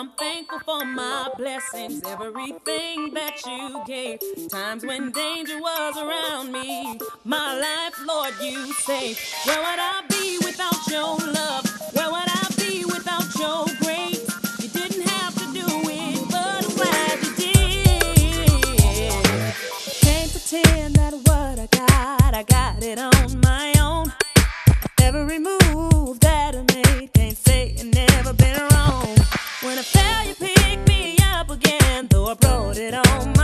I'm thankful for my blessings, everything that you gave. Times when danger was around me, my life, Lord, you saved. Where would I be without your love? Where would I be without your grace? You didn't have to do it, but I'm glad you did. Can't pretend that what I got, I got it on Fail, you pick me up again, though I brought it on